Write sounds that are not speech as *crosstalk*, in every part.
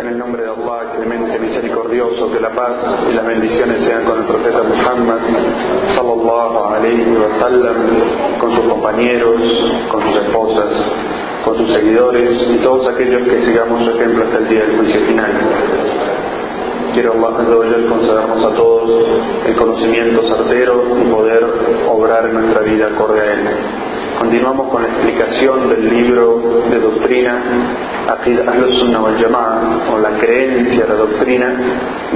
En el nombre de Allah, clemente, misericordioso, que la paz y las bendiciones sean con el profeta Muhammad, sallallahu alayhi wa sallam, con sus compañeros, con sus esposas, con sus seguidores y todos aquellos que sigamos su ejemplo hasta el día del juicio final. Quiero Allah concedernos a todos el conocimiento certero y poder obrar en nuestra vida acorde a él. Continuamos con la explicación del libro de doctrina Al-Sunnah wal Jama'a o la creencia, la doctrina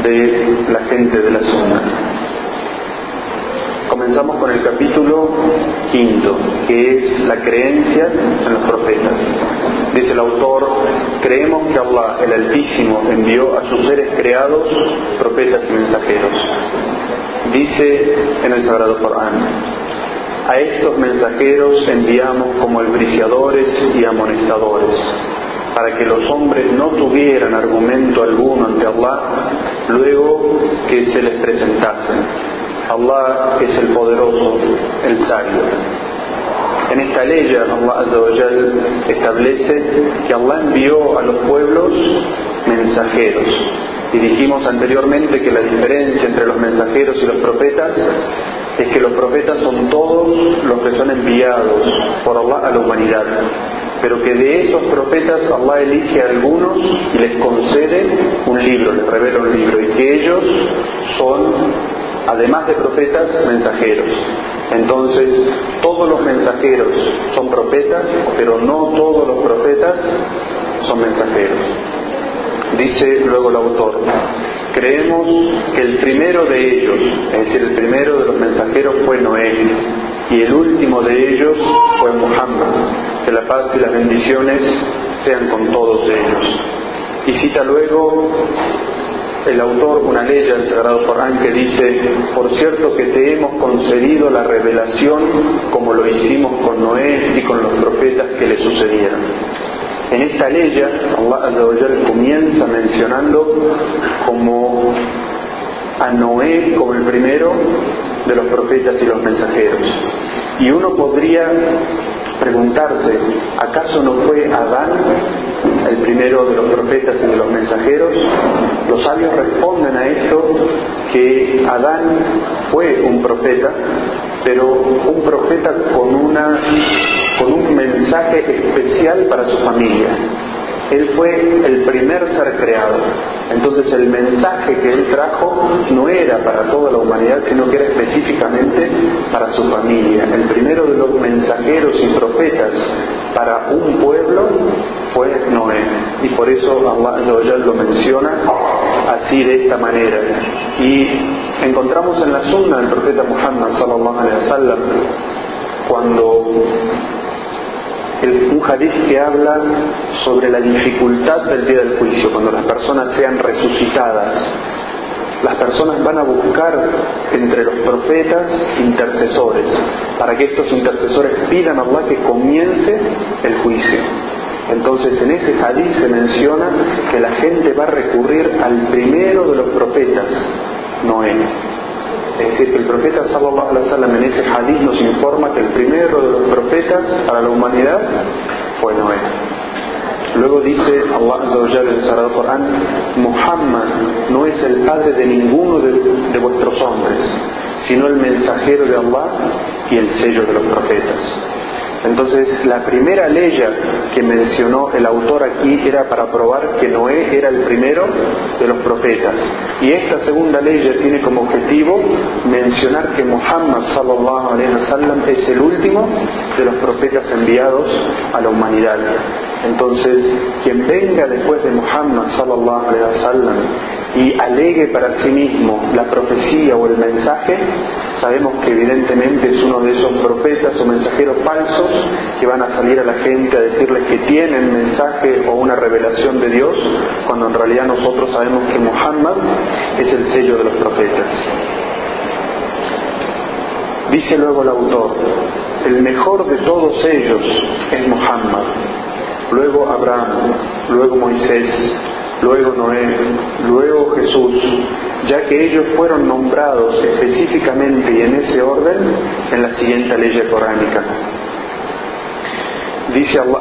de la gente de la Sunna. Comenzamos con el capítulo quinto, que es la creencia en los profetas. Dice el autor, creemos que Allah, el Altísimo, envió a sus seres creados profetas y mensajeros. Dice en el Sagrado Corán, a estos mensajeros enviamos como albriciadores y amonestadores, para que los hombres no tuvieran argumento alguno ante Allah luego que se les presentasen. Allah es el poderoso, el sabio. En esta ley Allah establece que Allah envió a los pueblos mensajeros. Y dijimos anteriormente que la diferencia entre los mensajeros y los profetas es que los profetas son todos los que son enviados por Allah a la humanidad, pero que de esos profetas Allah elige a algunos y les concede un libro, les revela un libro, y que ellos son, además de profetas, mensajeros. Entonces, todos los mensajeros son profetas, pero no todos los profetas son mensajeros. Dice luego el autor, creemos que el primero de ellos, es decir, el primero de los mensajeros fue Noé, y el último de ellos fue Muhammad, que la paz y las bendiciones sean con todos ellos. Y cita luego el autor una ley del Sagrado Corán que dice, por cierto que te hemos concedido la revelación como lo hicimos con Noé y con los profetas que le sucedieron. En esta ley Allah comienza mencionando como a Noé como el primero de los profetas y los mensajeros. Y uno podría preguntarse, ¿acaso no fue Adán el primero de los profetas y de los mensajeros? Los sabios responden a esto que Adán fue un profeta, pero un profeta con, una, con un mensaje especial para su familia. Él fue el primer ser creado. Entonces el mensaje que él trajo no era para toda la humanidad, sino que era específicamente para su familia. El primero de los mensajeros y profetas para un pueblo fue Noé. Y por eso Allah lo menciona así de esta manera. Y encontramos en la sunna del profeta Muhammad sallallahu alaihi wasallam cuando un hadith que habla sobre la dificultad del día del juicio, cuando las personas sean resucitadas. Las personas van a buscar entre los profetas intercesores, para que estos intercesores pidan a Allah que comience el juicio. Entonces en ese hadith se menciona que la gente va a recurrir al primero de los profetas, Noé. Es decir, que el profeta sallallahu alaihi wasallam en ese hadith nos informa que el primero de los profetas para la humanidad fue Noé. Luego dice Allah en el Sagrado Corán, Muhammad no es el padre de ninguno de, de vuestros hombres, sino el mensajero de Allah y el sello de los profetas. Entonces, la primera ley que mencionó el autor aquí era para probar que Noé era el primero de los profetas. Y esta segunda ley tiene como objetivo mencionar que Muhammad sallallahu es el último de los profetas enviados a la humanidad. Entonces, quien venga después de Muhammad sallallahu alaihi wasallam y alegue para sí mismo la profecía o el mensaje, sabemos que evidentemente es uno de esos profetas o mensajeros falsos que van a salir a la gente a decirles que tienen mensaje o una revelación de Dios, cuando en realidad nosotros sabemos que Muhammad es el sello de los profetas. Dice luego el autor, el mejor de todos ellos es Muhammad, luego Abraham, luego Moisés, luego Noé, luego Jesús, ya que ellos fueron nombrados específicamente y en ese orden en la siguiente ley coránica. Dice Allah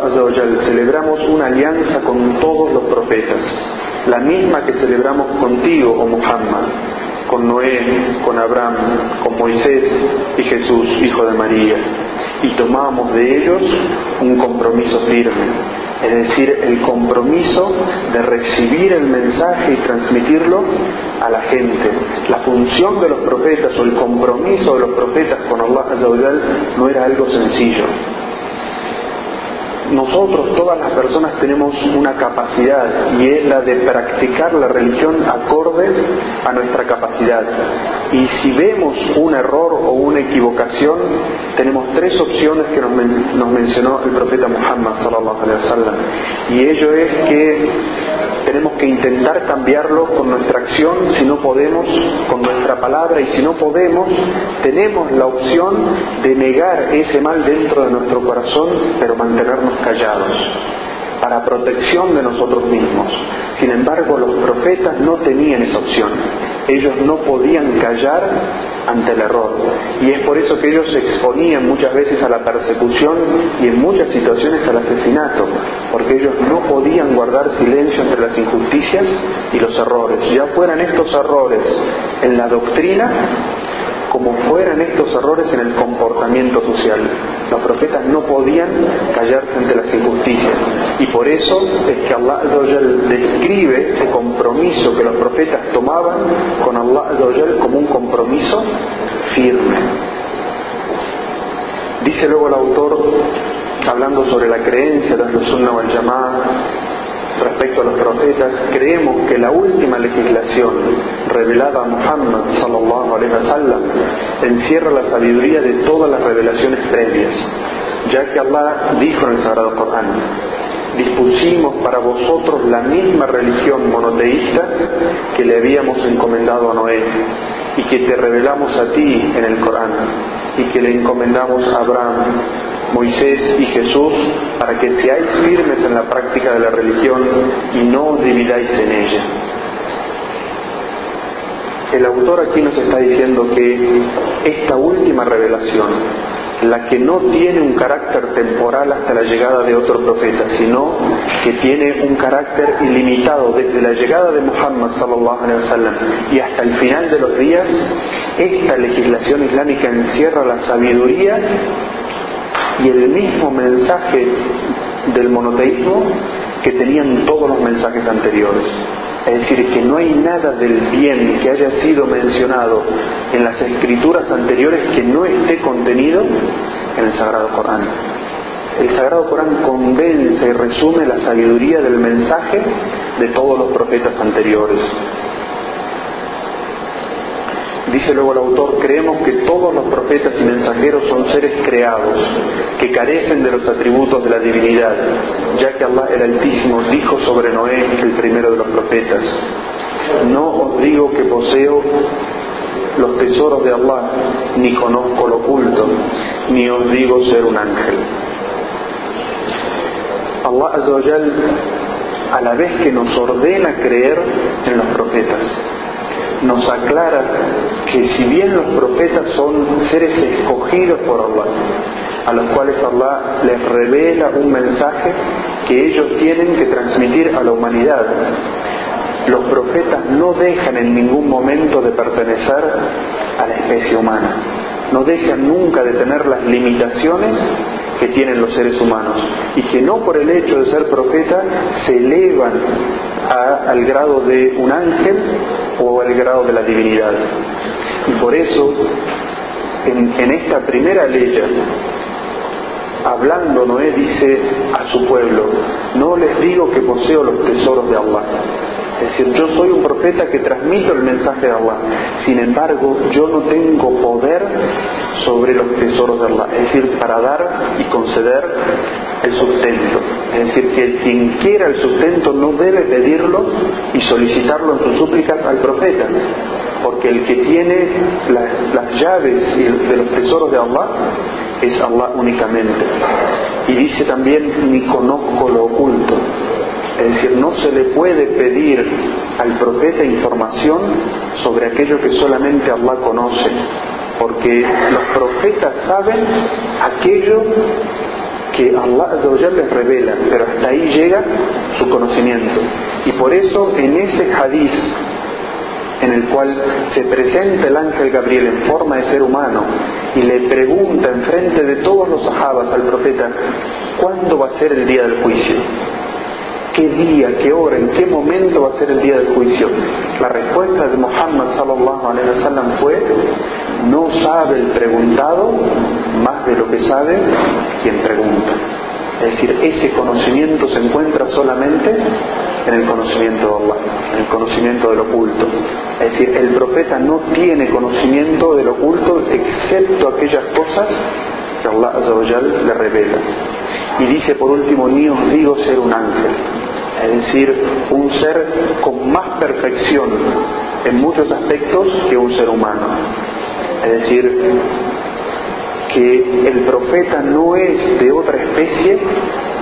celebramos una alianza con todos los profetas, la misma que celebramos contigo, oh Muhammad, con Noé, con Abraham, con Moisés y Jesús, hijo de María, y tomamos de ellos un compromiso firme es decir, el compromiso de recibir el mensaje y transmitirlo a la gente. La función de los profetas o el compromiso de los profetas con Allah no era algo sencillo nosotros, todas las personas, tenemos una capacidad y es la de practicar la religión acorde a nuestra capacidad. Y si vemos un error o una equivocación, tenemos tres opciones que nos, mencionó el profeta Muhammad sallallahu wasallam. Y ello es que tenemos que intentar cambiarlo con nuestra acción, si no podemos, con nuestra palabra, y si no podemos, tenemos la opción de negar ese mal dentro de nuestro corazón, pero mantenernos callados para protección de nosotros mismos. Sin embargo, los profetas no tenían esa opción. Ellos no podían callar ante el error. Y es por eso que ellos se exponían muchas veces a la persecución y en muchas situaciones al asesinato, porque ellos no podían guardar silencio entre las injusticias y los errores. Ya fueran estos errores en la doctrina como fueran estos errores en el comportamiento social. Los profetas no podían callarse ante las injusticias y por eso es que Allah describe ese compromiso que los profetas tomaban con Allah como un compromiso firme. Dice luego el autor, hablando sobre la creencia de los Sunnah wal respecto a los profetas, creemos que la última legislación revelada a Muhammad sallallahu alaihi wasallam encierra la sabiduría de todas las revelaciones previas, ya que Allah dijo en el Sagrado Corán, dispusimos para vosotros la misma religión monoteísta que le habíamos encomendado a Noé y que te revelamos a ti en el Corán y que le encomendamos a Abraham Moisés y Jesús para que seáis firmes en la práctica de la religión y no os dividáis en ella. El autor aquí nos está diciendo que esta última revelación, la que no tiene un carácter temporal hasta la llegada de otro profeta, sino que tiene un carácter ilimitado desde la llegada de Muhammad sallallahu alaihi wasallam y hasta el final de los días, esta legislación islámica encierra la sabiduría y el mismo mensaje del monoteísmo que tenían todos los mensajes anteriores. Es decir, que no hay nada del bien que haya sido mencionado en las escrituras anteriores que no esté contenido en el Sagrado Corán. El Sagrado Corán condensa y resume la sabiduría del mensaje de todos los profetas anteriores. Dice luego el autor, creemos que todos los profetas y mensajeros son seres creados, que carecen de los atributos de la divinidad, ya que Allah el Altísimo dijo sobre Noé, el primero de los profetas, no os digo que poseo los tesoros de Allah, ni conozco lo oculto, ni os digo ser un ángel. Allah a la vez que nos ordena creer en los profetas, nos aclara que si bien los profetas son seres escogidos por Allah, a los cuales Allah les revela un mensaje que ellos tienen que transmitir a la humanidad, los profetas no dejan en ningún momento de pertenecer a la especie humana, no dejan nunca de tener las limitaciones que tienen los seres humanos y que no por el hecho de ser profeta se elevan al grado de un ángel o al grado de la divinidad. Y por eso, en, esta primera ley, hablando Noé dice a su pueblo, no les digo que poseo los tesoros de Allah. Es decir, yo soy un profeta que transmito el mensaje de Allah. Sin embargo, yo no tengo poder sobre los tesoros de Allah. Es decir, para dar y conceder el sustento. Es decir, que quien quiera el sustento no debe pedirlo y solicitarlo en sus súplicas al profeta, porque el que tiene las llaves de los tesoros de Allah es Allah únicamente. Y dice también, ni conozco lo oculto. Es decir, no se le puede pedir al profeta información sobre aquello que solamente Allah conoce, porque los profetas saben aquello que Allah les revela, pero hasta ahí llega su conocimiento. Y por eso en ese hadiz en el cual se presenta el ángel Gabriel en forma de ser humano y le pregunta en frente de todos los sahabas al profeta, ¿cuándo va a ser el día del juicio? ¿Qué día, qué hora, en qué momento va a ser el día del juicio? La respuesta de Muhammad sallallahu alaihi wasallam fue, no sabe el preguntado más de lo que sabe quien pregunta. Es decir, ese conocimiento se encuentra solamente en el conocimiento de Allah, en el conocimiento del oculto. Es decir, el profeta no tiene conocimiento del oculto excepto aquellas cosas que Allah le revela. Y dice por último, ni os digo ser un ángel, es decir, un ser con más perfección en muchos aspectos que un ser humano. Es decir, que el profeta no es de otra especie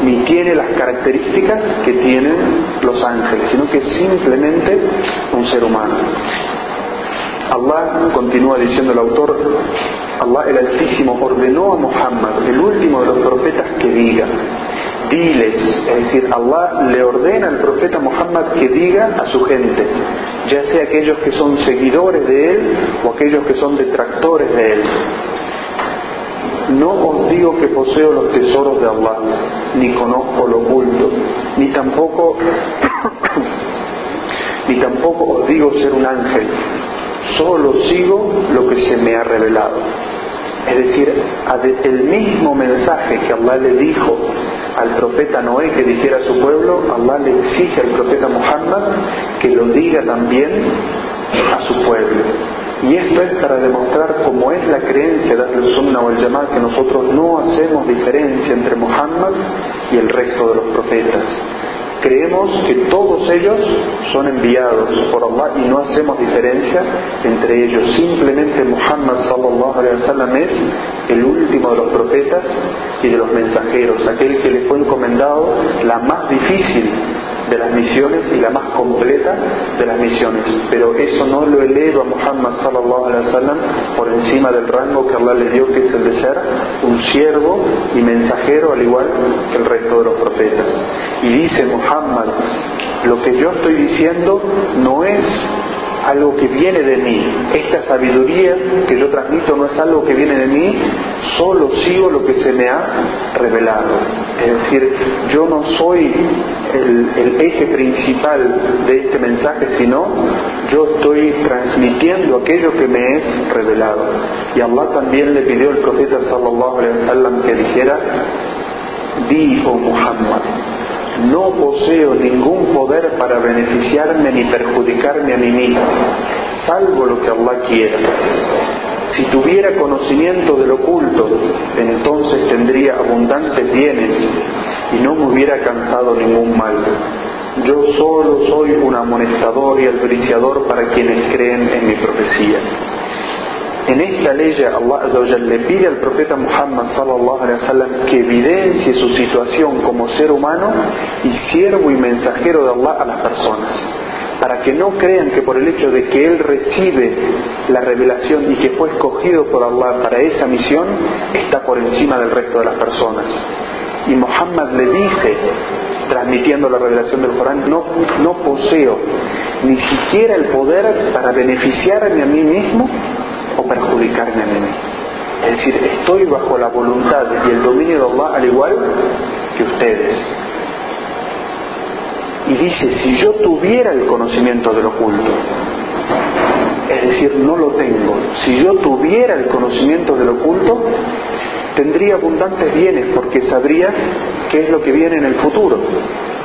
ni tiene las características que tienen los ángeles, sino que es simplemente un ser humano. Allah, continúa diciendo el autor, Allah el Altísimo ordenó a Muhammad, el último de los profetas, que diga, diles, es decir, Allah le ordena al profeta Muhammad que diga a su gente, ya sea aquellos que son seguidores de él o aquellos que son detractores de él, no os digo que poseo los tesoros de Allah, ni conozco lo oculto, ni tampoco, *coughs* ni tampoco os digo ser un ángel, solo sigo lo que se me ha revelado. Es decir, el mismo mensaje que Allah le dijo al profeta Noé que dijera a su pueblo, Allah le exige al profeta Muhammad que lo diga también a su pueblo. Y esto es para demostrar cómo es la creencia de al Sunnah o el Yamal, que nosotros no hacemos diferencia entre Muhammad y el resto de los profetas. Creemos que todos ellos son enviados por Allah y no hacemos diferencia entre ellos. Simplemente Muhammad sallallahu alaihi wasallam es el último de los profetas y de los mensajeros, aquel que le fue encomendado la más difícil de las misiones y la más completa de las misiones. Pero eso no lo eleva a Muhammad sallallahu alaihi wasallam por encima del rango que Allah le dio, que es el de ser un siervo y mensajero al igual que el resto de los profetas. Y dice Muhammad, lo que yo estoy diciendo no es algo que viene de mí. Esta sabiduría que yo transmito no es algo que viene de mí, solo sigo lo que se me ha revelado. Es decir, yo no soy el, eje principal de este mensaje, sino yo estoy transmitiendo aquello que me es revelado. Y Allah también le pidió al profeta sallallahu alaihi wasallam que dijera, di, oh Muhammad, no poseo ningún poder para beneficiarme ni perjudicarme a mí mismo, salvo lo que Allah quiera. Si tuviera conocimiento del oculto, entonces tendría abundantes bienes y no me hubiera cansado ningún mal. Yo solo soy un amonestador y albriciador para quienes creen en mi profecía. En esta ley Allah le pide al profeta Muhammad sallallahu alaihi wasallam que evidencie su situación como ser humano y siervo y mensajero de Allah a las personas, para que no crean que por el hecho de que él recibe la revelación y que fue escogido por Allah para esa misión, está por encima del resto de las personas. Y Muhammad le dice, transmitiendo la revelación del Corán, no, no poseo ni siquiera el poder para beneficiarme a mí mismo o perjudicarme a mí Es decir, estoy bajo la voluntad y el dominio de Allah al igual que ustedes. Y dice, si yo tuviera el conocimiento del oculto, es decir, no lo tengo, si yo tuviera el conocimiento del oculto, tendría abundantes bienes porque sabría qué es lo que viene en el futuro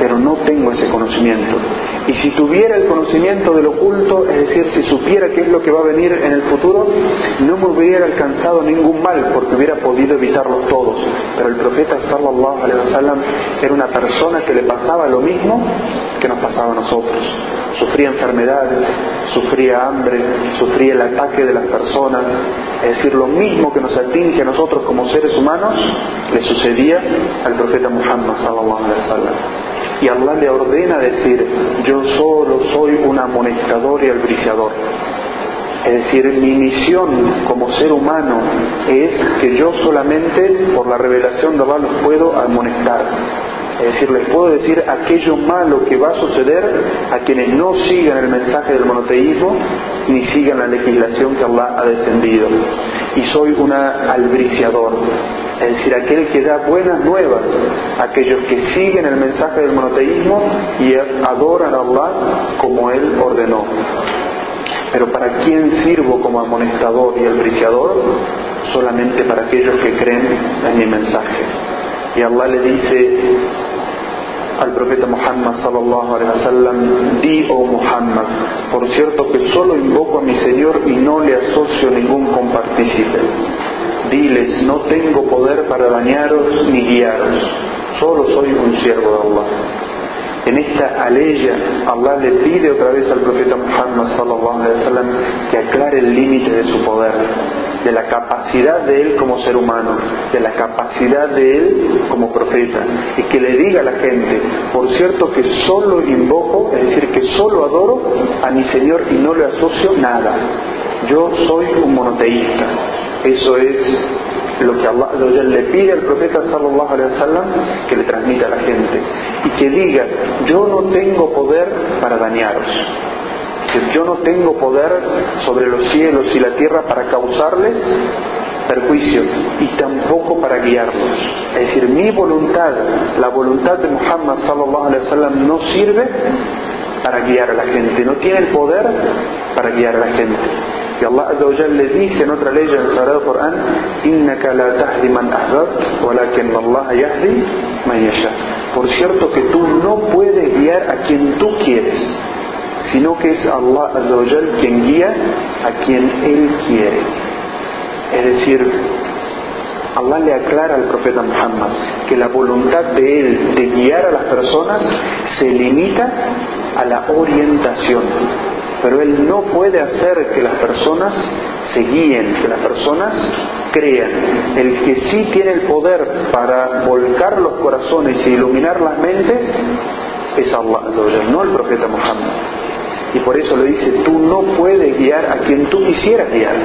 pero no tengo ese conocimiento. Y si tuviera el conocimiento del oculto, es decir, si supiera qué es lo que va a venir en el futuro, no me hubiera alcanzado ningún mal porque hubiera podido evitarlos todos. Pero el profeta sallallahu alaihi wasallam era una persona que le pasaba lo mismo que nos pasaba a nosotros. Sufría enfermedades, sufría hambre, sufría el ataque de las personas, es decir, lo mismo que nos atinge a nosotros como seres humanos, le sucedía al profeta Muhammad sallallahu. Y Allah le ordena decir, yo solo soy un amonestador y albriciador. Es decir, mi misión como ser humano es que yo solamente por la revelación de Allah los puedo amonestar. Es decir, les puedo decir aquello malo que va a suceder a quienes no sigan el mensaje del monoteísmo ni sigan la legislación que Allah ha descendido. Y soy una albriciador, es decir, aquel que da buenas nuevas a aquellos que siguen el mensaje del monoteísmo y adoran a Allah como Él ordenó. Pero ¿para quién sirvo como amonestador y albriciador? Solamente para aquellos que creen en mi mensaje. Y Allah le dice al profeta Muhammad sallallahu alaihi wasallam, di oh Muhammad, por cierto que solo invoco a mi Señor y no le asocio ningún compartícipe. Diles, no tengo poder para dañaros ni guiaros, solo soy un siervo de Allah. En esta aleya, Allah le pide otra vez al profeta Muhammad sallallahu wasallam que aclare el límite de su poder, de la capacidad de él como ser humano, de la capacidad de él como profeta, y que le diga a la gente, por cierto que solo invoco, es decir, que solo adoro a mi Señor y no le asocio nada. Yo soy un monoteísta. Eso es lo que Allah le pide al profeta sallallahu alaihi wasallam que le transmita a la gente y que diga yo no tengo poder para dañaros yo no tengo poder sobre los cielos y la tierra para causarles perjuicio y tampoco para guiarlos. Es decir, mi voluntad, la voluntad de Muhammad sallallahu alaihi wasallam no sirve para guiar a la gente, no tiene el poder para guiar a la gente. Y Allah Azza wa les dice en otra ley en el Sagrado Corán, Por cierto que tú no puedes guiar a quien tú quieres, sino que es Allah Azza quien guía a quien Él quiere. Es decir, Allah le aclara al profeta Muhammad que la voluntad de él de guiar a las personas se limita a la orientación pero él no puede hacer que las personas se guíen, que las personas crean. El que sí tiene el poder para volcar los corazones y iluminar las mentes es Allah, no el profeta Muhammad. Y por eso le dice, tú no puedes guiar a quien tú quisieras guiar,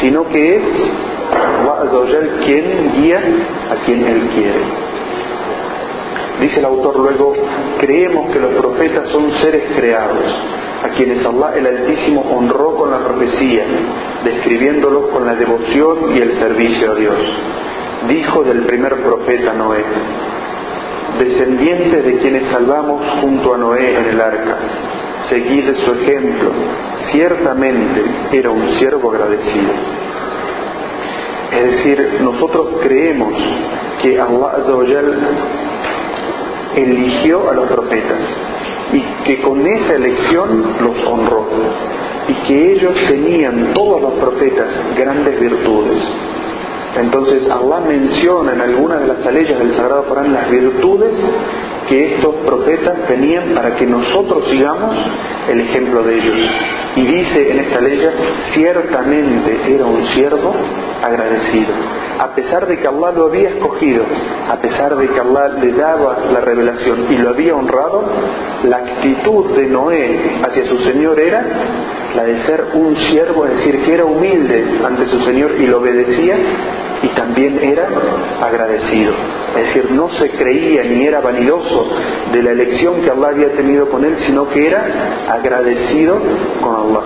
sino que es Allah quien guía a quien Él quiere. Dice el autor luego, creemos que los profetas son seres creados, a quienes Allah el Altísimo honró con la profecía, describiéndolos con la devoción y el servicio a Dios. Dijo del primer profeta Noé, descendientes de quienes salvamos junto a Noé en el arca, seguid su ejemplo, ciertamente era un siervo agradecido. Es decir, nosotros creemos que Allah eligió a los profetas y que con esa elección los honró y que ellos tenían, todos los profetas, grandes virtudes. Entonces Allah menciona en algunas de las aleyas del Sagrado Corán las virtudes que estos profetas tenían para que nosotros sigamos el ejemplo de ellos. Y dice en esta ley, ciertamente era un siervo agradecido. A pesar de que Allah lo había escogido, a pesar de que Allah le daba la revelación y lo había honrado, la actitud de Noé hacia su Señor era la de ser un siervo, es decir, que era humilde ante su Señor y lo obedecía y también era agradecido. Es decir, no se creía ni era vanidoso de la elección que Allah había tenido con él, sino que era agradecido con Allah.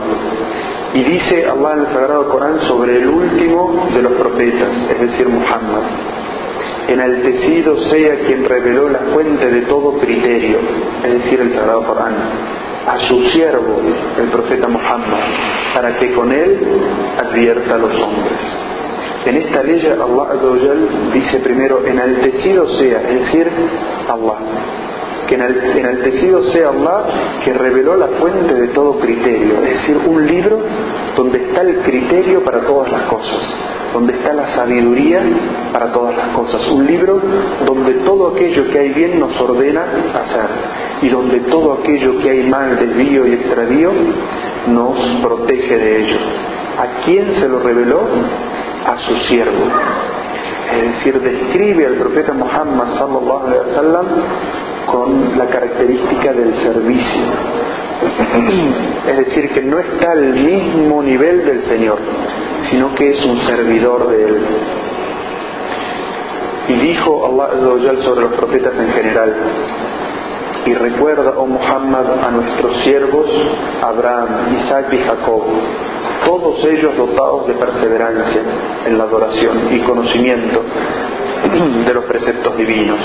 Y dice Allah en el Sagrado Corán sobre el último de los profetas, es decir, Muhammad. Enaltecido sea quien reveló la fuente de todo criterio, es decir, el Sagrado Corán, a su siervo, el profeta Muhammad, para que con él advierta a los hombres. En esta ley Allah dice primero, enaltecido sea, es decir, Allah. Que enaltecido sea Allah que reveló la fuente de todo criterio, es decir, un libro donde está el criterio para todas las cosas, donde está la sabiduría para todas las cosas, un libro donde todo aquello que hay bien nos ordena hacer y donde todo aquello que hay mal, desvío y extravío nos protege de ello. ¿A quién se lo reveló? A su siervo. Es decir, describe al profeta Muhammad sallallahu con la característica del servicio. *clears throat* Es decir, que no está al mismo nivel del Señor, sino que es un servidor de Él. Y dijo Allah sobre los profetas en general, y recuerda, oh Muhammad, a nuestros siervos, Abraham, Isaac y Jacob, todos ellos dotados de perseverancia en la adoración y conocimiento *clears throat* de los preceptos divinos.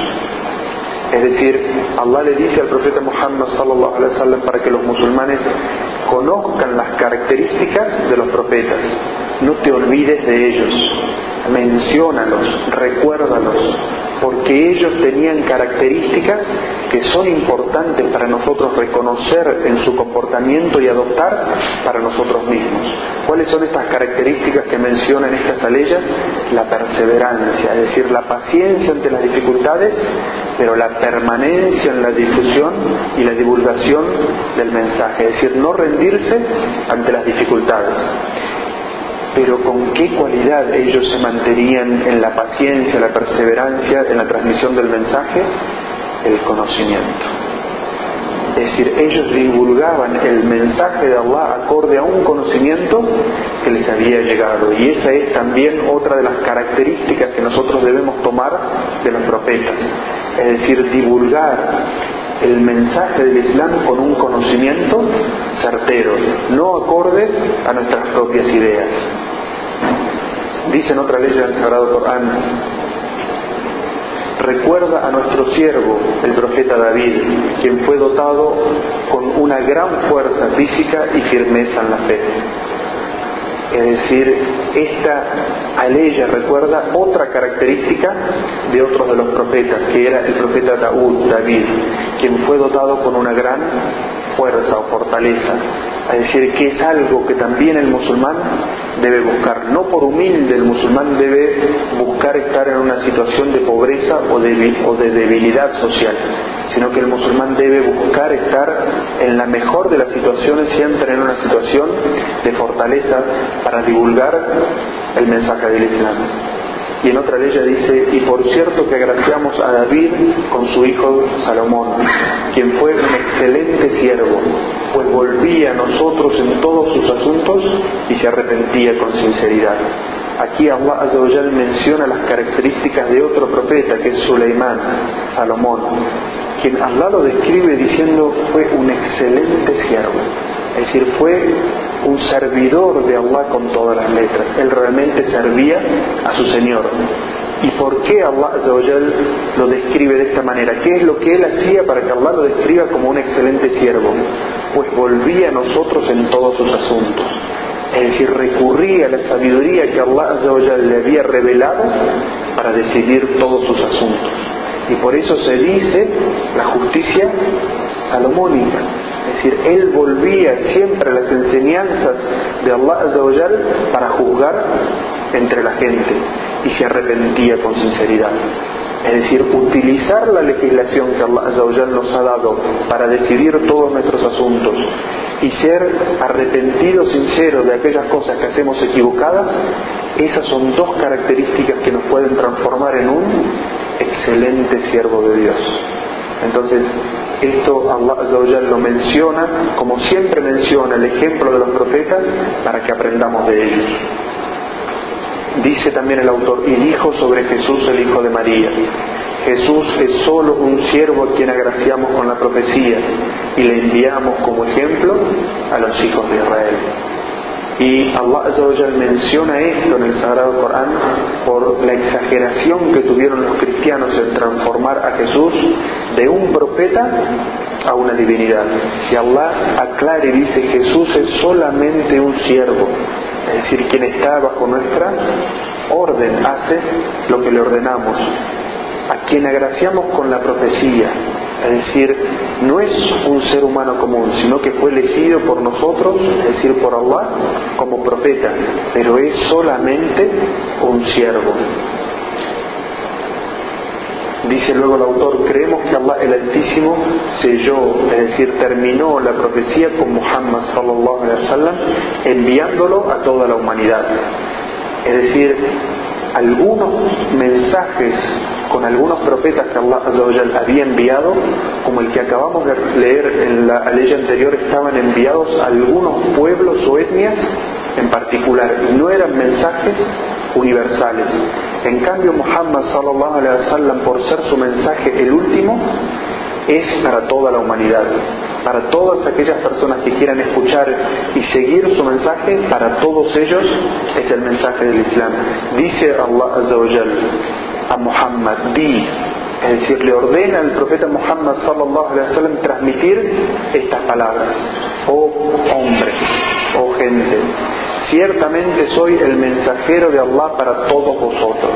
Es decir, Allah le dice al profeta Muhammad sallallahu wasallam para que los musulmanes conozcan las características de los profetas. No te olvides de ellos, menciónalos, recuérdalos, porque ellos tenían características que son importantes para nosotros reconocer en su comportamiento y adoptar para nosotros mismos. ¿Cuáles son estas características que mencionan estas aleyas? La perseverancia, es decir, la paciencia ante las dificultades, pero la permanencia en la difusión y la divulgación del mensaje, es decir, no rendirse ante las dificultades pero con qué cualidad ellos se mantenían en la paciencia, la perseverancia, en la transmisión del mensaje, el conocimiento. Es decir, ellos divulgaban el mensaje de Allah acorde a un conocimiento que les había llegado. Y esa es también otra de las características que nosotros debemos tomar de los profetas. Es decir, divulgar el mensaje del Islam con un conocimiento certero, no acorde a nuestras propias ideas. Dice en otra ley del Sagrado Corán, recuerda a nuestro siervo, el profeta David, quien fue dotado con una gran fuerza física y firmeza en la fe. Es decir, esta aleya recuerda otra característica de otros de los profetas, que era el profeta David, quien fue dotado con una gran fuerza o fortaleza. Es decir, que es algo que también el musulmán debe buscar. No por humilde el musulmán debe buscar estar en una situación de pobreza o de, o de debilidad social, sino que el musulmán debe buscar estar en la mejor de las situaciones, siempre en una situación de fortaleza para divulgar el mensaje del Islam. Y en otra ley dice, y por cierto que agraciamos a David con su hijo Salomón, quien fue un excelente siervo, pues volvía a nosotros en todos sus asuntos y se arrepentía con sinceridad. Aquí Allah Azzawajal menciona las características de otro profeta que es Suleimán, Salomón, quien Allah lo describe diciendo fue un excelente siervo. Es decir, fue un servidor de Allah con todas las letras. Él realmente servía a su Señor. ¿Y por qué Allah lo describe de esta manera? ¿Qué es lo que él hacía para que Allah lo describa como un excelente siervo? Pues volvía a nosotros en todos sus asuntos. Es decir, recurría a la sabiduría que Allah le había revelado para decidir todos sus asuntos. Y por eso se dice la justicia salomónica es decir, él volvía siempre a las enseñanzas de Allah para juzgar entre la gente y se arrepentía con sinceridad. Es decir, utilizar la legislación que Allah nos ha dado para decidir todos nuestros asuntos y ser arrepentido, sincero de aquellas cosas que hacemos equivocadas, esas son dos características que nos pueden transformar en un excelente siervo de Dios. Entonces, esto Allah lo menciona, como siempre menciona el ejemplo de los profetas, para que aprendamos de ellos. Dice también el autor, y dijo sobre Jesús el Hijo de María, Jesús es solo un siervo a quien agraciamos con la profecía y le enviamos como ejemplo a los hijos de Israel. Y Allah menciona esto en el Sagrado Corán por la exageración que tuvieron los cristianos en transformar a Jesús de un profeta a una divinidad. Y Allah aclara y dice, Jesús es solamente un siervo, es decir, quien está bajo nuestra orden, hace lo que le ordenamos, a quien agraciamos con la profecía, es decir, no es un ser humano común, sino que fue elegido por nosotros, es decir, por Allah, como profeta, pero es solamente un siervo. Dice luego el autor, creemos que Allah el Altísimo selló, es decir, terminó la profecía con Muhammad sallallahu alaihi wasallam, enviándolo a toda la humanidad. Es decir, algunos mensajes con algunos profetas que Allah había enviado, como el que acabamos de leer en la ley anterior, estaban enviados a algunos pueblos o etnias en particular, no eran mensajes universales. En cambio, Muhammad sallallahu alaihi wasallam, por ser su mensaje el último, es para toda la humanidad, para todas aquellas personas que quieran escuchar y seguir su mensaje, para todos ellos es el mensaje del Islam. Dice Allah Azza a Muhammad, di, es decir, le ordena al profeta Muhammad sallallahu alaihi wasallam transmitir estas palabras, oh hombre, oh gente, ciertamente soy el mensajero de Allah para todos vosotros.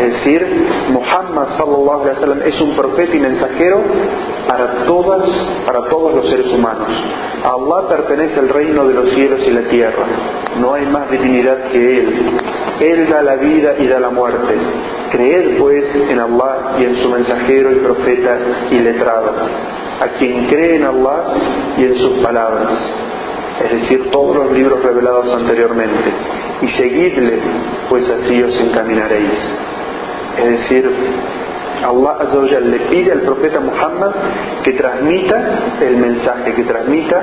Es decir, Muhammad sallallahu alaihi wasallam es un profeta y mensajero para todas, para todos los seres humanos. Allah pertenece el reino de los cielos y la tierra. No hay más divinidad que Él. Él da la vida y da la muerte. Creed pues en Allah y en su mensajero y profeta y letrado, a quien cree en Allah y en sus palabras es decir, todos los libros revelados anteriormente, y seguidle, pues así os encaminaréis. Es decir, Allah le pide al profeta Muhammad que transmita el mensaje, que transmita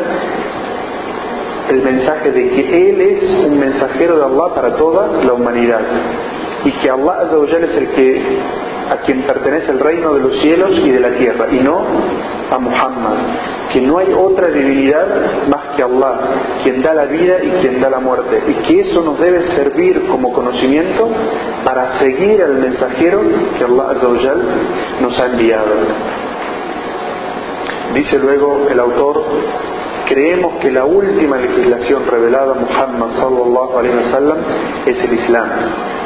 el mensaje de que Él es un mensajero de Allah para toda la humanidad y que Allah es el que a quien pertenece el reino de los cielos y de la tierra, y no a Muhammad, que no hay otra divinidad más que Allah, quien da la vida y quien da la muerte, y que eso nos debe servir como conocimiento para seguir al mensajero que Allah nos ha enviado. Dice luego el autor, creemos que la última legislación revelada a Muhammad sallallahu alaihi wasallam es el Islam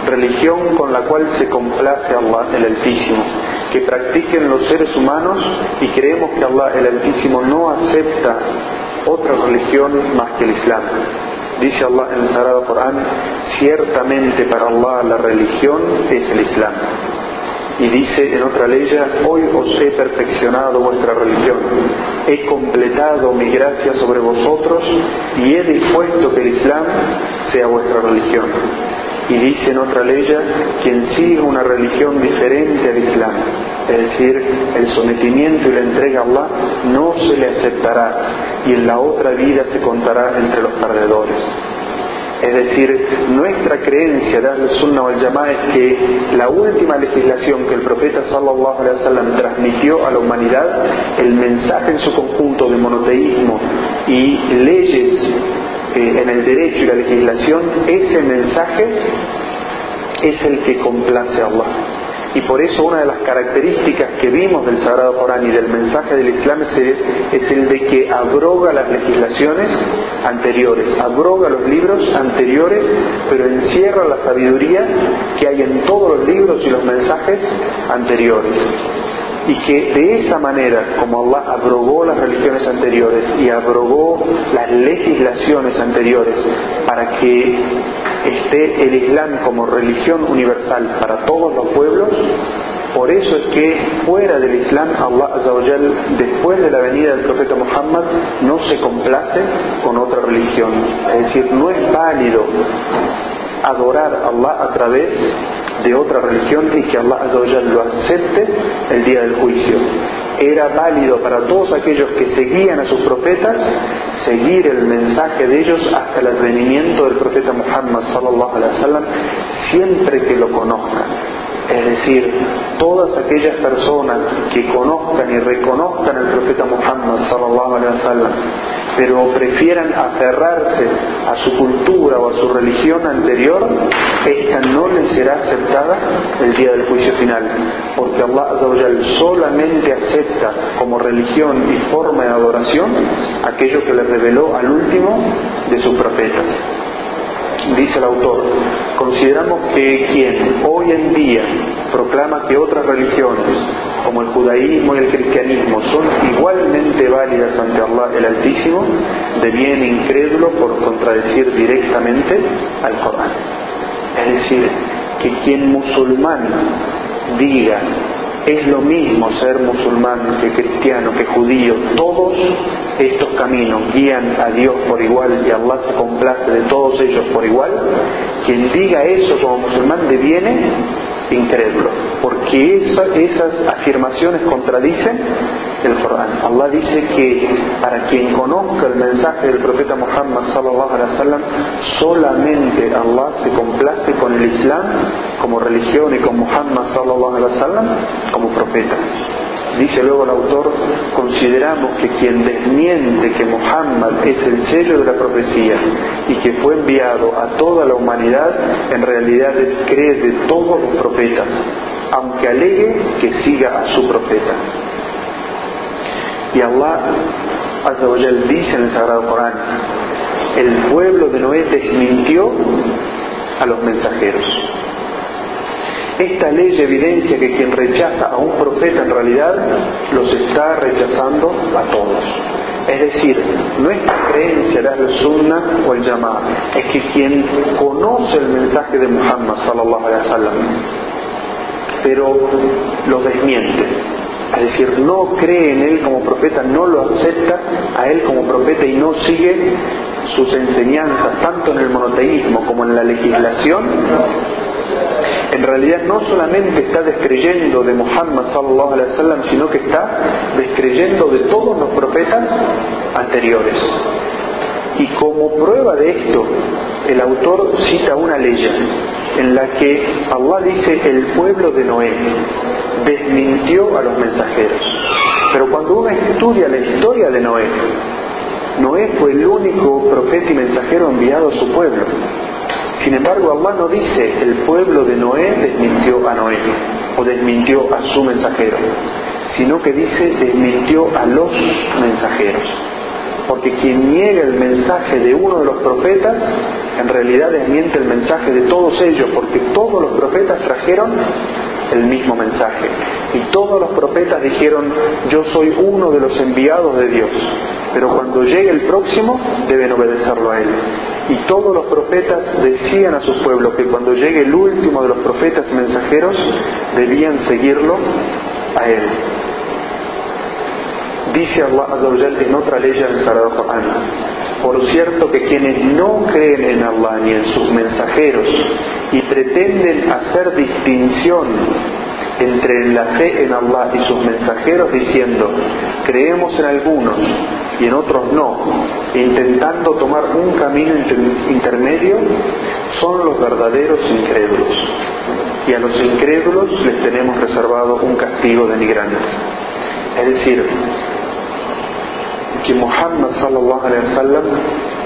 religión con la cual se complace Allah el Altísimo, que practiquen los seres humanos y creemos que Allah el Altísimo no acepta otra religión más que el Islam. Dice Allah en el Sagrado Corán, ciertamente para Allah la religión es el Islam. Y dice en otra ley, hoy os he perfeccionado vuestra religión, he completado mi gracia sobre vosotros y he dispuesto que el Islam sea vuestra religión. Y dice en otra ley, quien siga una religión diferente al Islam, es decir, el sometimiento y la entrega a Allah, no se le aceptará y en la otra vida se contará entre los perdedores. Es decir, nuestra creencia de Al-Sunnah al Yamá es que la última legislación que el profeta sallallahu alaihi wasallam transmitió a la humanidad, el mensaje en su conjunto de monoteísmo y leyes en el derecho y la legislación, ese mensaje es el que complace a Allah. Y por eso una de las características que vimos del Sagrado Corán y del mensaje del Islam es el, de que abroga las legislaciones anteriores, abroga los libros anteriores, pero encierra la sabiduría que hay en todos los libros y los mensajes anteriores y que de esa manera, como Allah abrogó las religiones anteriores y abrogó las legislaciones anteriores para que esté el Islam como religión universal para todos los pueblos, por eso es que fuera del Islam, Allah después de la venida del profeta Muhammad, no se complace con otra religión. Es decir, no es válido adorar a Allah a través de otra religión y que Allah lo acepte el día del juicio. Era válido para todos aquellos que seguían a sus profetas seguir el mensaje de ellos hasta el advenimiento del profeta Muhammad sallallahu alaihi wasallam siempre que lo conozcan. Es decir, todas aquellas personas que conozcan y reconozcan al profeta Muhammad sallallahu alaihi wasallam, pero prefieran aferrarse a su cultura o a su religión anterior, esta no les será aceptada el día del juicio final, porque Allah solamente acepta como religión y forma de adoración aquello que le reveló al último de sus profetas. Dice el autor, consideramos que quien hoy en día proclama que otras religiones, como el judaísmo y el cristianismo, son igualmente válidas ante Allah el Altísimo, deviene incrédulo por contradecir directamente al Corán. Es decir, que quien musulmán diga es lo mismo ser musulmán que cristiano, que judío. Todos estos caminos guían a Dios por igual y Allah se complace de todos ellos por igual. Quien diga eso como musulmán deviene incrédulo, porque esas afirmaciones contradicen el Corán. Allah dice que para quien conozca el mensaje del profeta Muhammad sallallahu alaihi wasallam, solamente Allah se complace con el Islam como religión y con Muhammad sallallahu alaihi wasallam como profeta. Dice luego el autor, consideramos que quien desmiente que Muhammad es el sello de la profecía y que fue enviado a toda la humanidad, en realidad cree de todos los profetas, aunque alegue que siga a su profeta. Y Allah Azza dice en el Sagrado Corán, el pueblo de Noé desmintió a los mensajeros. Esta ley evidencia que quien rechaza a un profeta en realidad los está rechazando a todos. Es decir, nuestra creencia de la sunna o el llamado es que quien conoce el mensaje de Muhammad sallallahu alaihi wasallam, pero lo desmiente, es decir, no cree en él como profeta, no lo acepta a él como profeta y no sigue sus enseñanzas, tanto en el monoteísmo como en la legislación, en realidad no solamente está descreyendo de Muhammad sallallahu alaihi wasallam, sino que está descreyendo de todos los profetas anteriores. Y como prueba de esto, el autor cita una ley en la que Allah dice el pueblo de Noé desmintió a los mensajeros. Pero cuando uno estudia la historia de Noé, Noé fue el único profeta y mensajero enviado a su pueblo. Sin embargo, Allah no dice el pueblo de Noé desmintió a Noé o desmintió a su mensajero, sino que dice desmintió a los mensajeros. Porque quien niega el mensaje de uno de los profetas, en realidad desmiente el mensaje de todos ellos, porque todos los profetas trajeron el mismo mensaje. Y todos los profetas dijeron, yo soy uno de los enviados de Dios, pero cuando llegue el próximo deben obedecerlo a él. Y todos los profetas decían a sus pueblos que cuando llegue el último de los profetas mensajeros debían seguirlo a él. Dice Allah en otra ley en Sagrado Corán, por cierto que quienes no creen en Allah ni en sus mensajeros y pretenden hacer distinción entre la fe en Allah y sus mensajeros diciendo, creemos en algunos y en otros no, intentando tomar un camino intermedio, son los verdaderos incrédulos. Y a los incrédulos les tenemos reservado un castigo denigrante. Es decir, que Muhammad sallallahu alaihi wasallam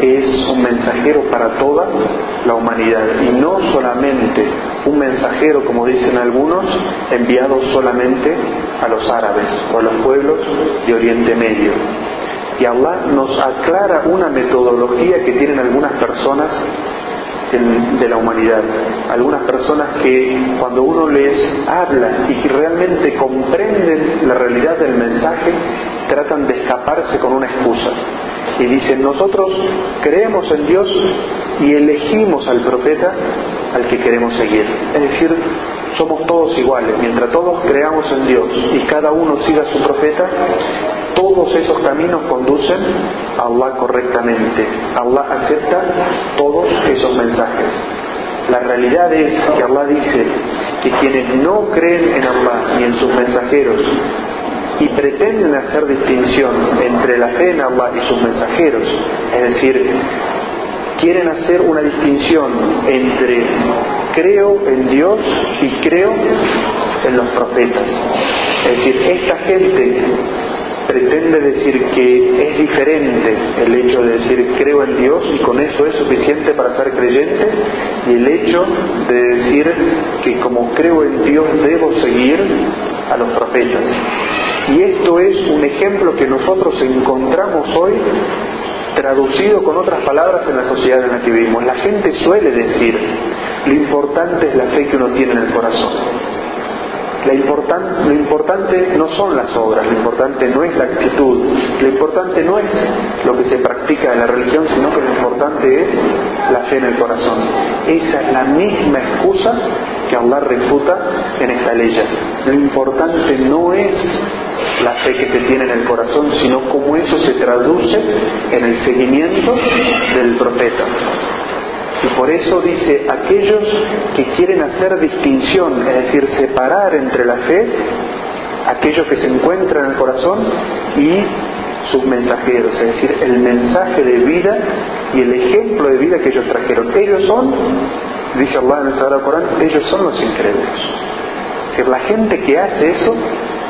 es un mensajero para toda la humanidad y no solamente un mensajero, como dicen algunos, enviado solamente a los árabes o a los pueblos de Oriente Medio. Y Allah nos aclara una metodología que tienen algunas personas de la humanidad. Algunas personas que cuando uno les habla y que realmente comprenden la realidad del mensaje, tratan de escaparse con una excusa. Y dicen, nosotros creemos en Dios y elegimos al profeta al que queremos seguir. Es decir, somos todos iguales. Mientras todos creamos en Dios y cada uno siga a su profeta, todos esos caminos conducen a Allah correctamente. Allah acepta todos esos mensajes. La realidad es que Allah dice que quienes no creen en Allah ni en sus mensajeros y pretenden hacer distinción entre la fe en Allah y sus mensajeros, es decir, quieren hacer una distinción entre creo en Dios y creo en los profetas. Es decir, esta gente pretende decir que es diferente el hecho de decir creo en Dios y con eso es suficiente para ser creyente y el hecho de decir que como creo en Dios debo seguir a los profetas. Y esto es un ejemplo que nosotros encontramos hoy traducido con otras palabras en la sociedad en la. La gente suele decir, lo importante es la fe que uno tiene en el corazón. Lo importante no son las obras, lo importante no es la actitud, lo importante no es lo que se practica en la religión, sino que lo importante es la fe en el corazón. Esa es la misma excusa que Allah refuta en esta ley. Lo importante no es la fe que se tiene en el corazón, sino cómo eso se traduce en el seguimiento del profeta. Y por eso dice, aquellos que quieren hacer distinción, es decir, separar entre la fe, aquellos que se encuentran en el corazón y sus mensajeros, es decir, el mensaje de vida y el ejemplo de vida que ellos trajeron. Ellos son, dice Allah en el Sagrado Corán, ellos son los incrédulos. Es la gente que hace eso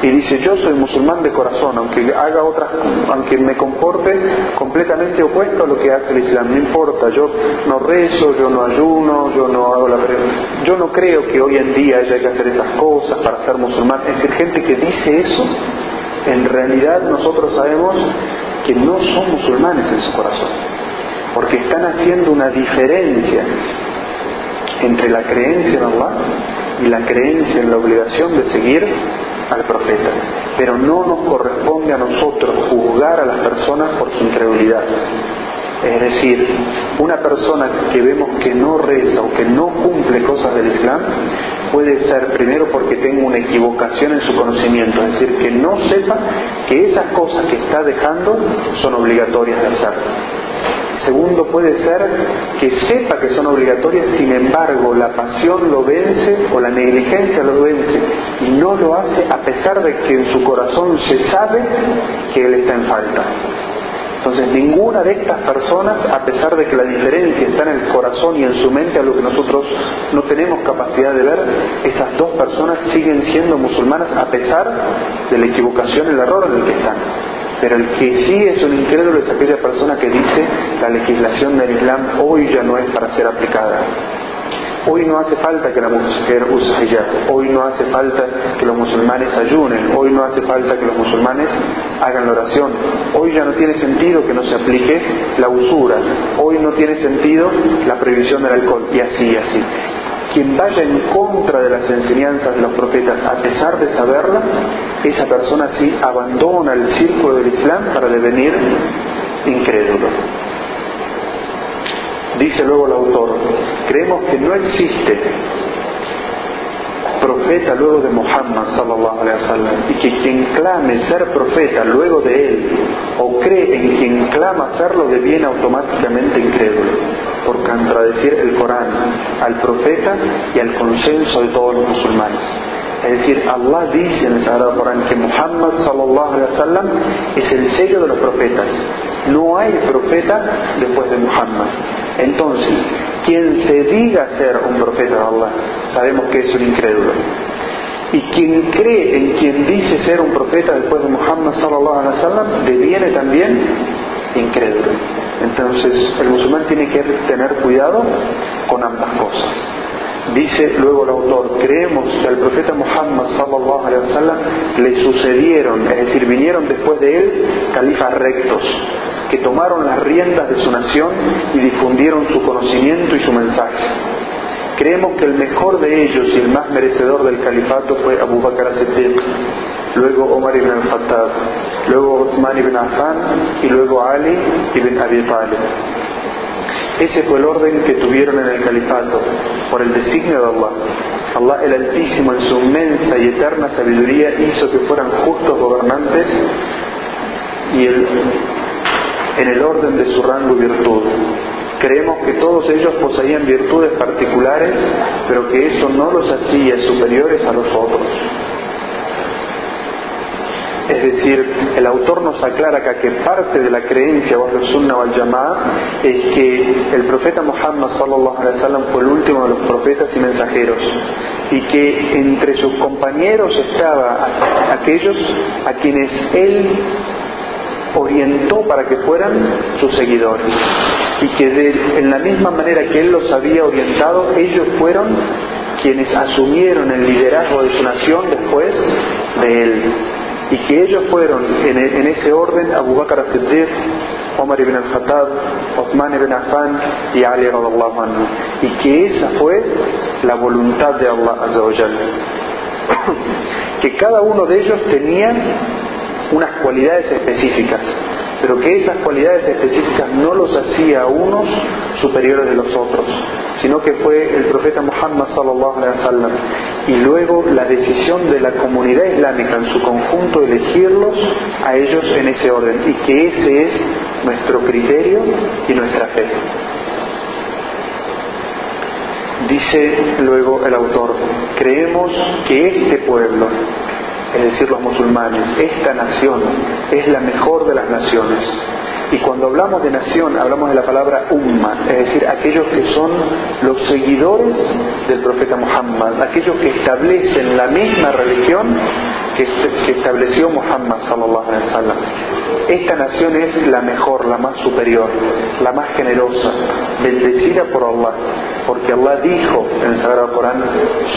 y dice yo soy musulmán de corazón, aunque haga otras, aunque me comporte completamente opuesto a lo que hace el Islam, no importa, yo no rezo, yo no ayuno, yo no hago la yo no creo que hoy en día haya que hacer esas cosas para ser musulmán. Es decir, gente que dice eso, en realidad nosotros sabemos que no son musulmanes en su corazón, porque están haciendo una diferencia entre la creencia en Allah y la creencia en la obligación de seguir al profeta. Pero no nos corresponde a nosotros juzgar a las personas por su incredulidad. Es decir, una persona que vemos que no reza o que no cumple cosas del Islam puede ser primero porque tenga una equivocación en su conocimiento, es decir, que no sepa que esas cosas que está dejando son obligatorias de hacer. Segundo, puede ser que sepa que son obligatorias, sin embargo, la pasión lo vence o la negligencia lo vence y no lo hace a pesar de que en su corazón se sabe que él está en falta. Entonces ninguna de estas personas, a pesar de que la diferencia está en el corazón y en su mente, a lo que nosotros no tenemos capacidad de ver, esas dos personas siguen siendo musulmanas a pesar de la equivocación el error en el que están. Pero el que sí es un incrédulo es aquella persona que dice la legislación del Islam hoy ya no es para ser aplicada. Hoy no hace falta que la mujer use hijab, hoy no hace falta que los musulmanes ayunen, hoy no hace falta que los musulmanes hagan la oración, hoy ya no tiene sentido que no se aplique la usura, hoy no tiene sentido la prohibición del alcohol, y así, y así quien vaya en contra de las enseñanzas de los profetas a pesar de saberla, esa persona sí abandona el círculo del Islam para devenir incrédulo. Dice luego el autor, creemos que no existe profeta luego de Muhammad sallallahu alaihi wasallam y que quien clame ser profeta luego de él o cree en quien clama serlo deviene automáticamente incrédulo por contradecir el Corán al profeta y al consenso de todos los musulmanes. Es decir, Allah dice en el Sagrado Corán que Muhammad sallallahu alaihi wasallam es el sello de los profetas. No hay profeta después de Muhammad. Entonces, quien se diga ser un profeta de Allah, sabemos que es un incrédulo. Y quien cree en quien dice ser un profeta después de Muhammad sallallahu alaihi wasallam deviene también incrédulo. Entonces, el musulmán tiene que tener cuidado con ambas cosas. Dice luego el autor, creemos que al profeta Muhammad sallallahu alaihi wasallam le sucedieron, es decir, vinieron después de él califas rectos que tomaron las riendas de su nación y difundieron su conocimiento y su mensaje. Creemos que el mejor de ellos y el más merecedor del califato fue Abu Bakr as-Siddiq, luego Omar ibn al-Khattab, luego Uthman ibn Affan y luego Ali ibn Abi Talib. Ese fue el orden que tuvieron en el califato, por el designio de Allah. Allah el Altísimo en su inmensa y eterna sabiduría hizo que fueran justos gobernantes y en el orden de su rango y virtud. Creemos que todos ellos poseían virtudes particulares, pero que eso no los hacía superiores a los otros. Es decir, el autor nos aclara acá que parte de la creencia o Sunnah al Yamá es que el profeta Muhammad sallallahu alaihi wasallam fue el último de los profetas y mensajeros y que entre sus compañeros estaba aquellos a quienes él orientó para que fueran sus seguidores y que en la misma manera que él los había orientado, ellos fueron quienes asumieron el liderazgo de su nación después de él y que ellos fueron en, ese orden Abu Bakr as-Siddiq, Omar ibn al-Khattab, Osman ibn Affan y Ali radallahu anhu. Y que esa fue la voluntad de Allah azza *coughs* que cada uno de ellos tenía unas cualidades específicas, pero que esas cualidades específicas no los hacía a unos superiores de los otros, sino que fue el profeta Muhammad sallallahu alaihi wasallam y luego la decisión de la comunidad islámica en su conjunto elegirlos a ellos en ese orden y que ese es nuestro criterio y nuestra fe. Dice luego el autor, creemos que este pueblo, es decir, los musulmanes, esta nación, es la mejor de las naciones. Y cuando hablamos de nación, hablamos de la palabra umma, es decir, aquellos que son los seguidores del profeta Muhammad, aquellos que establecen la misma religión que, estableció Muhammad sallallahu alaihi. Esta nación es la mejor, la más superior, la más generosa, bendecida por Allah, porque Allah dijo en el Sagrado Corán,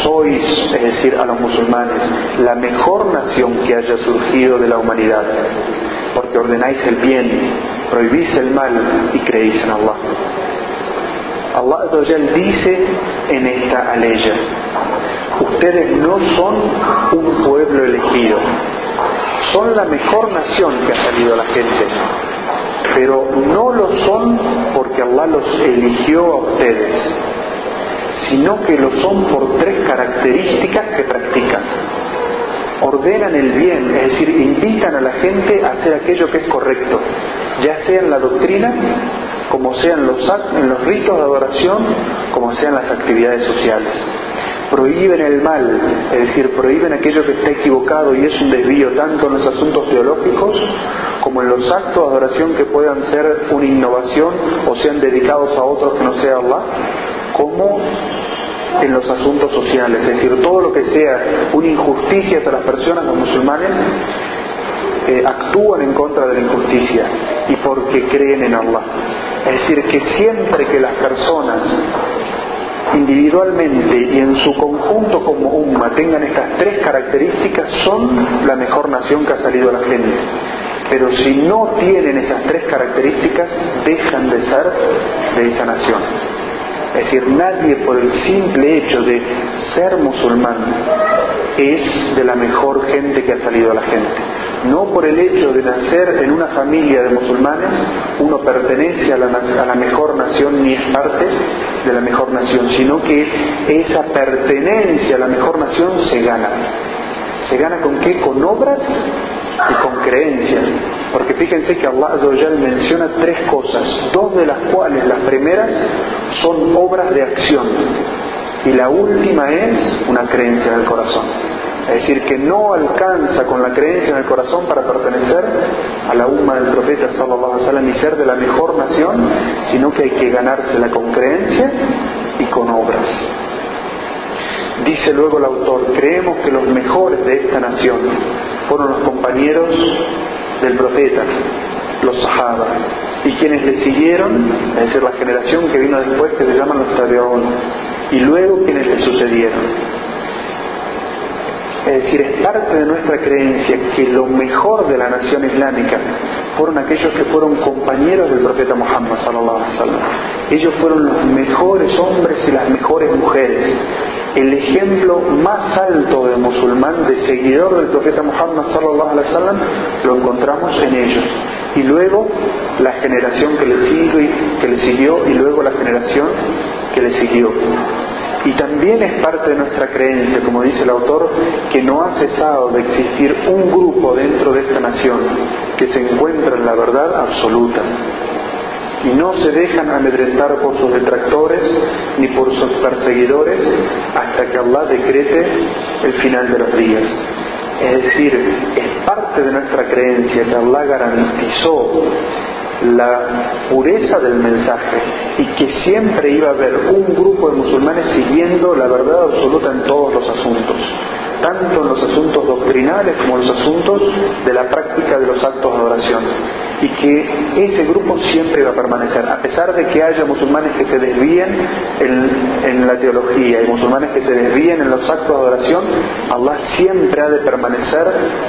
sois, es decir, a los musulmanes, la mejor nación que haya surgido de la humanidad, porque ordenáis el bien, prohibís el mal y creéis en Allah. Allah dice en esta aleya, ustedes no son un pueblo elegido, son la mejor nación que ha salido a la gente, pero no lo son porque Allah los eligió a ustedes, sino que lo son por tres características que practican. Ordenan el bien, es decir, invitan a la gente a hacer aquello que es correcto, ya sea en la doctrina, como sean los, en los ritos de adoración, como sean las actividades sociales prohíben el mal, es decir, prohíben aquello que está equivocado y es un desvío tanto en los asuntos teológicos como en los actos de adoración que puedan ser una innovación o sean dedicados a otros que no sea Allah, como en los asuntos sociales, es decir, todo lo que sea una injusticia hacia las personas, los musulmanes, eh, actúan en contra de la injusticia y porque creen en Allah. Es decir, que siempre que las personas individualmente y en su conjunto como umma tengan estas tres características, son la mejor nación que ha salido a la gente. Pero si no tienen esas tres características, dejan de ser de esa nación. Es decir, nadie por el simple hecho de ser musulmán es de la mejor gente que ha salido a la gente. No por el hecho de nacer en una familia de musulmanes, uno pertenece a la, mejor nación ni es parte de la mejor nación, sino que esa pertenencia a la mejor nación se gana. ¿Se gana con qué? Con obras y con creencias. Porque fíjense que Allah menciona tres cosas, dos de las cuales las primeras son obras de acción y la última es una creencia del corazón. Es decir, que no alcanza con la creencia en el corazón para pertenecer a la umma del profeta sallallahu alaihi wasallam y ser de la mejor nación, sino que hay que ganársela con creencia y con obras. Dice luego el autor, creemos que los mejores de esta nación fueron los compañeros del profeta, los sahaba, y quienes le siguieron, es decir, la generación que vino después que se llaman los tabi'un, y luego quienes le sucedieron. Es decir, es parte de nuestra creencia que lo mejor de la nación islámica fueron aquellos que fueron compañeros del profeta Muhammad sallallahu alaihi. Ellos fueron los mejores hombres y las mejores mujeres. El ejemplo más alto de musulmán, de seguidor del profeta Muhammad sallallahu alaihi wasallam, lo encontramos en ellos. Y luego la generación que le, sigue, que le siguió y luego la generación que le siguió. Y también es parte de nuestra creencia, como dice el autor, que no ha cesado de existir un grupo dentro de esta nación que se encuentra en la verdad absoluta y no se dejan amedrentar por sus detractores ni por sus perseguidores hasta que Allah decrete el final de los días. Es decir, es parte de nuestra creencia que Allah garantizó la pureza del mensaje y que siempre iba a haber un grupo de musulmanes siguiendo la verdad absoluta en todos los asuntos, tanto en los asuntos doctrinales como en los asuntos de la práctica de los actos de adoración. Y que ese grupo siempre iba a permanecer, a pesar de que haya musulmanes que se desvíen en, en la teología y musulmanes que se desvíen en los actos de adoración, Allah siempre ha de permanecer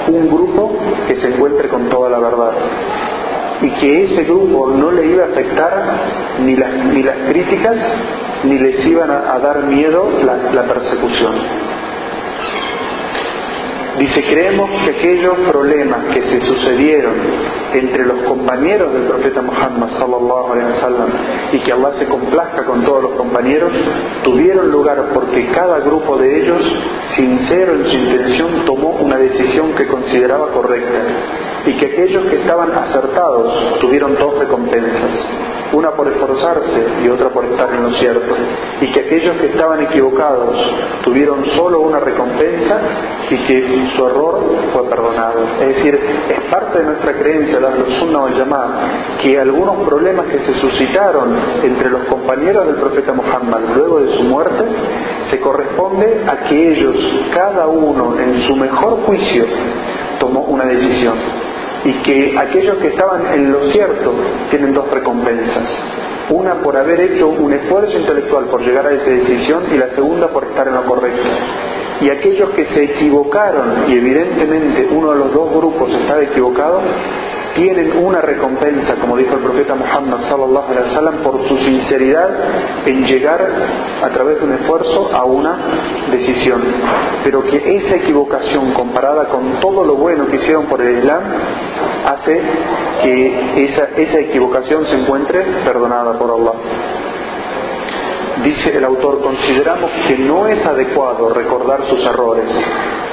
un grupo que se encuentre con toda la verdad y que ese grupo no le iba a afectar ni las, ni las críticas ni les iban a, dar miedo la, persecución. Dice, creemos que aquellos problemas que se sucedieron entre los compañeros del profeta Muhammad sallallahu alaihi wasallam y que Allah se complazca con todos los compañeros, tuvieron lugar porque cada grupo de ellos, sincero en su intención, tomó una decisión que consideraba correcta y que aquellos que estaban acertados tuvieron dos recompensas, una por esforzarse y otra por estar en lo cierto, y que aquellos que estaban equivocados tuvieron solo una recompensa y que su error fue perdonado. Es decir, es parte de nuestra creencia, la sunna o llamada, que algunos problemas que se suscitaron entre los compañeros del profeta Muhammad luego de su muerte, se corresponde a que ellos, cada uno en su mejor juicio, tomó una decisión y que aquellos que estaban en lo cierto tienen dos recompensas. Una por haber hecho un esfuerzo intelectual por llegar a esa decisión y la segunda por estar en lo correcto. Y aquellos que se equivocaron y evidentemente uno de los dos grupos estaba equivocado, tienen una recompensa, como dijo el profeta Muhammad sallallahu alaihi wasallam, por su sinceridad en llegar a través de un esfuerzo a una decisión. Pero que esa equivocación comparada con todo lo bueno que hicieron por el Islam hace que esa, esa equivocación se encuentre perdonada por Allah. Dice el autor, consideramos que no es adecuado recordar sus errores,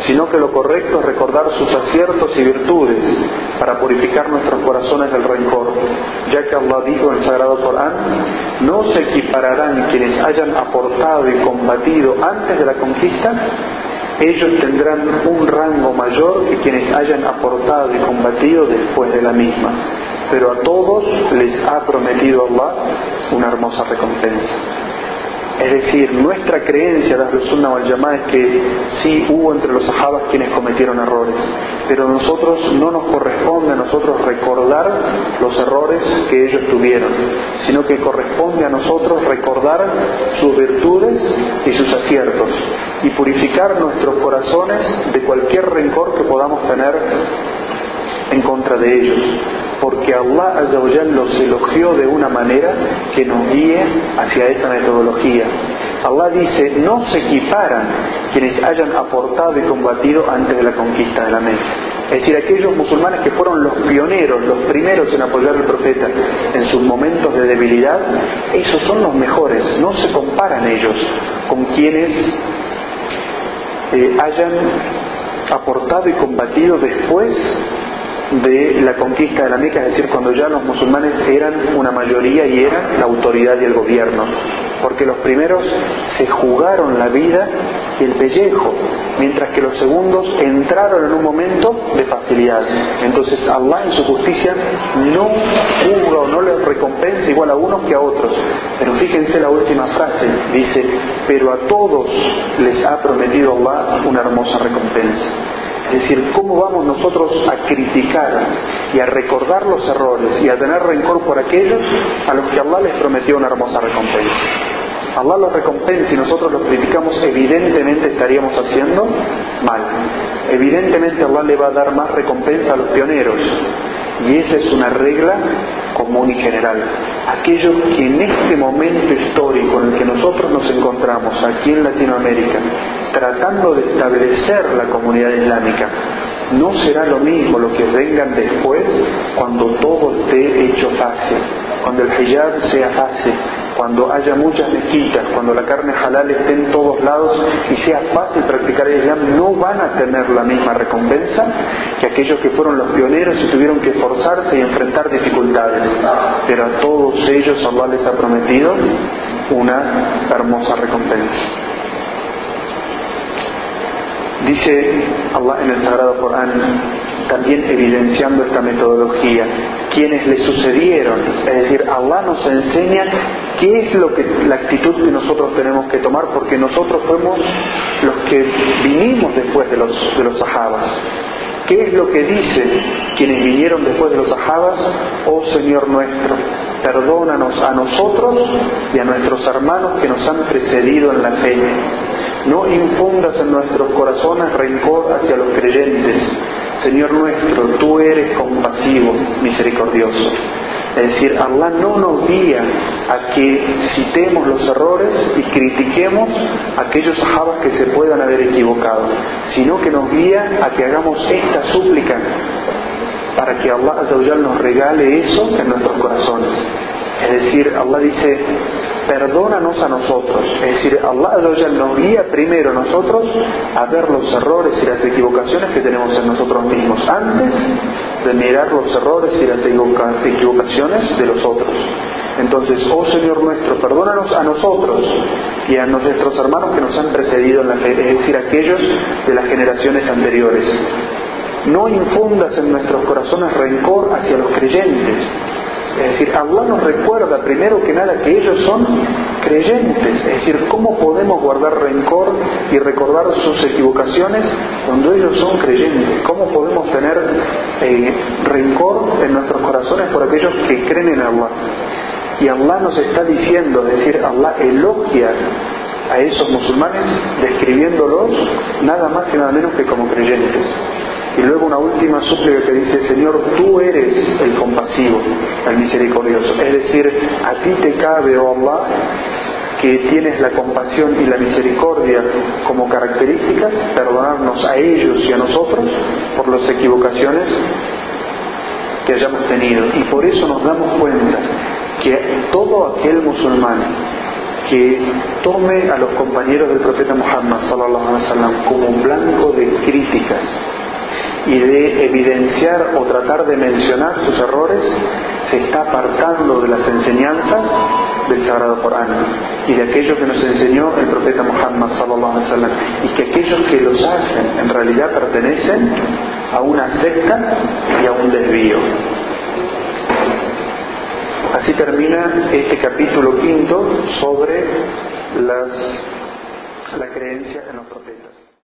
sino que lo correcto es recordar sus aciertos y virtudes para purificar nuestros corazones del rencor, ya que Allah dijo en el Sagrado Corán, no se equipararán quienes hayan aportado y combatido antes de la conquista, ellos tendrán un rango mayor que quienes hayan aportado y combatido después de la misma, pero a todos les ha prometido Allah una hermosa recompensa. Es decir, nuestra creencia de la Sunnah wal Yamá es que sí hubo entre los sahabas quienes cometieron errores, pero a nosotros no nos corresponde a nosotros recordar los errores que ellos tuvieron, sino que corresponde a nosotros recordar sus virtudes y sus aciertos y purificar nuestros corazones de cualquier rencor que podamos tener en contra de ellos porque Allah los elogió de una manera que nos guíe hacia esa metodología. Allah dice, no se equiparan quienes hayan aportado y combatido antes de la conquista de la Meca. Es decir, aquellos musulmanes que fueron los pioneros, los primeros en apoyar al profeta en sus momentos de debilidad, esos son los mejores, no se comparan ellos con quienes eh, hayan aportado y combatido después de la conquista de la Meca, es decir, cuando ya los musulmanes eran una mayoría y eran la autoridad y el gobierno, porque los primeros se jugaron la vida y el pellejo, mientras que los segundos entraron en un momento de facilidad. Entonces Allah en su justicia no juzga o no les recompensa igual a unos que a otros. Pero fíjense la última frase, dice, pero a todos les ha prometido Allah una hermosa recompensa. Es decir, ¿cómo vamos nosotros a criticar y a recordar los errores y a tener rencor por aquellos a los que Allah les prometió una hermosa recompensa? Allah los recompensa y nosotros los criticamos, evidentemente estaríamos haciendo mal. Evidentemente Allah le va a dar más recompensa a los pioneros. Y esa es una regla común y general. Aquellos que en este momento histórico en el que nosotros nos encontramos aquí en Latinoamérica, tratando de establecer la comunidad islámica, no será lo mismo lo que vengan después cuando todo esté hecho fácil, cuando el hijab sea fácil, cuando haya muchas mezquitas, cuando la carne halal esté en todos lados y sea fácil practicar el Islam, no van a tener la misma recompensa que aquellos que fueron los pioneros y tuvieron que esforzarse y enfrentar dificultades. Pero a todos ellos Allah les ha prometido una hermosa recompensa. Dice Allah en el Sagrado Corán, también evidenciando esta metodología, quienes le sucedieron, es decir, Allah nos enseña qué es lo que, la actitud que nosotros tenemos que tomar, porque nosotros fuimos los que vinimos después de los, de los. ¿Qué es lo que dicen quienes vinieron después de los sahabas? Oh Señor nuestro, perdónanos a nosotros y a nuestros hermanos que nos han precedido en la fe no infundas en nuestros corazones rencor hacia los creyentes. Señor nuestro, tú eres compasivo, misericordioso. Es decir, Allah no nos guía a que citemos los errores y critiquemos aquellos sahabas que se puedan haber equivocado, sino que nos guía a que hagamos esta súplica para que Allah nos regale eso en nuestros corazones. Es decir, Allah dice, perdónanos a nosotros. Es decir, Allah nos guía primero a nosotros a ver los errores y las equivocaciones que tenemos en nosotros mismos, antes de mirar los errores y las equivocaciones de los otros. Entonces, oh Señor nuestro, perdónanos a nosotros y a nuestros hermanos que nos han precedido en la fe, es decir, aquellos de las generaciones anteriores. No infundas en nuestros corazones rencor hacia los creyentes es decir, Allah nos recuerda primero que nada que ellos son creyentes. Es decir, ¿cómo podemos guardar rencor y recordar sus equivocaciones cuando ellos son creyentes? ¿Cómo podemos tener eh, rencor en nuestros corazones por aquellos que creen en Allah? Y Allah nos está diciendo, es decir, Allah elogia a esos musulmanes describiéndolos nada más y nada menos que como creyentes. Y luego una última súplica que dice, Señor, tú eres el compasivo, el misericordioso. Es decir, a ti te cabe, oh Allah, que tienes la compasión y la misericordia como características, perdonarnos a ellos y a nosotros por las equivocaciones que hayamos tenido. Y por eso nos damos cuenta que todo aquel musulmán que tome a los compañeros del profeta Muhammad wasallam como un blanco de críticas y de evidenciar o tratar de mencionar sus errores, se está apartando de las enseñanzas del Sagrado Corán y de aquello que nos enseñó el profeta Muhammad sallallahu alaihi wasallam y que aquellos que los hacen en realidad pertenecen a una secta y a un desvío. Así termina este capítulo quinto sobre las, la creencia en los profetas.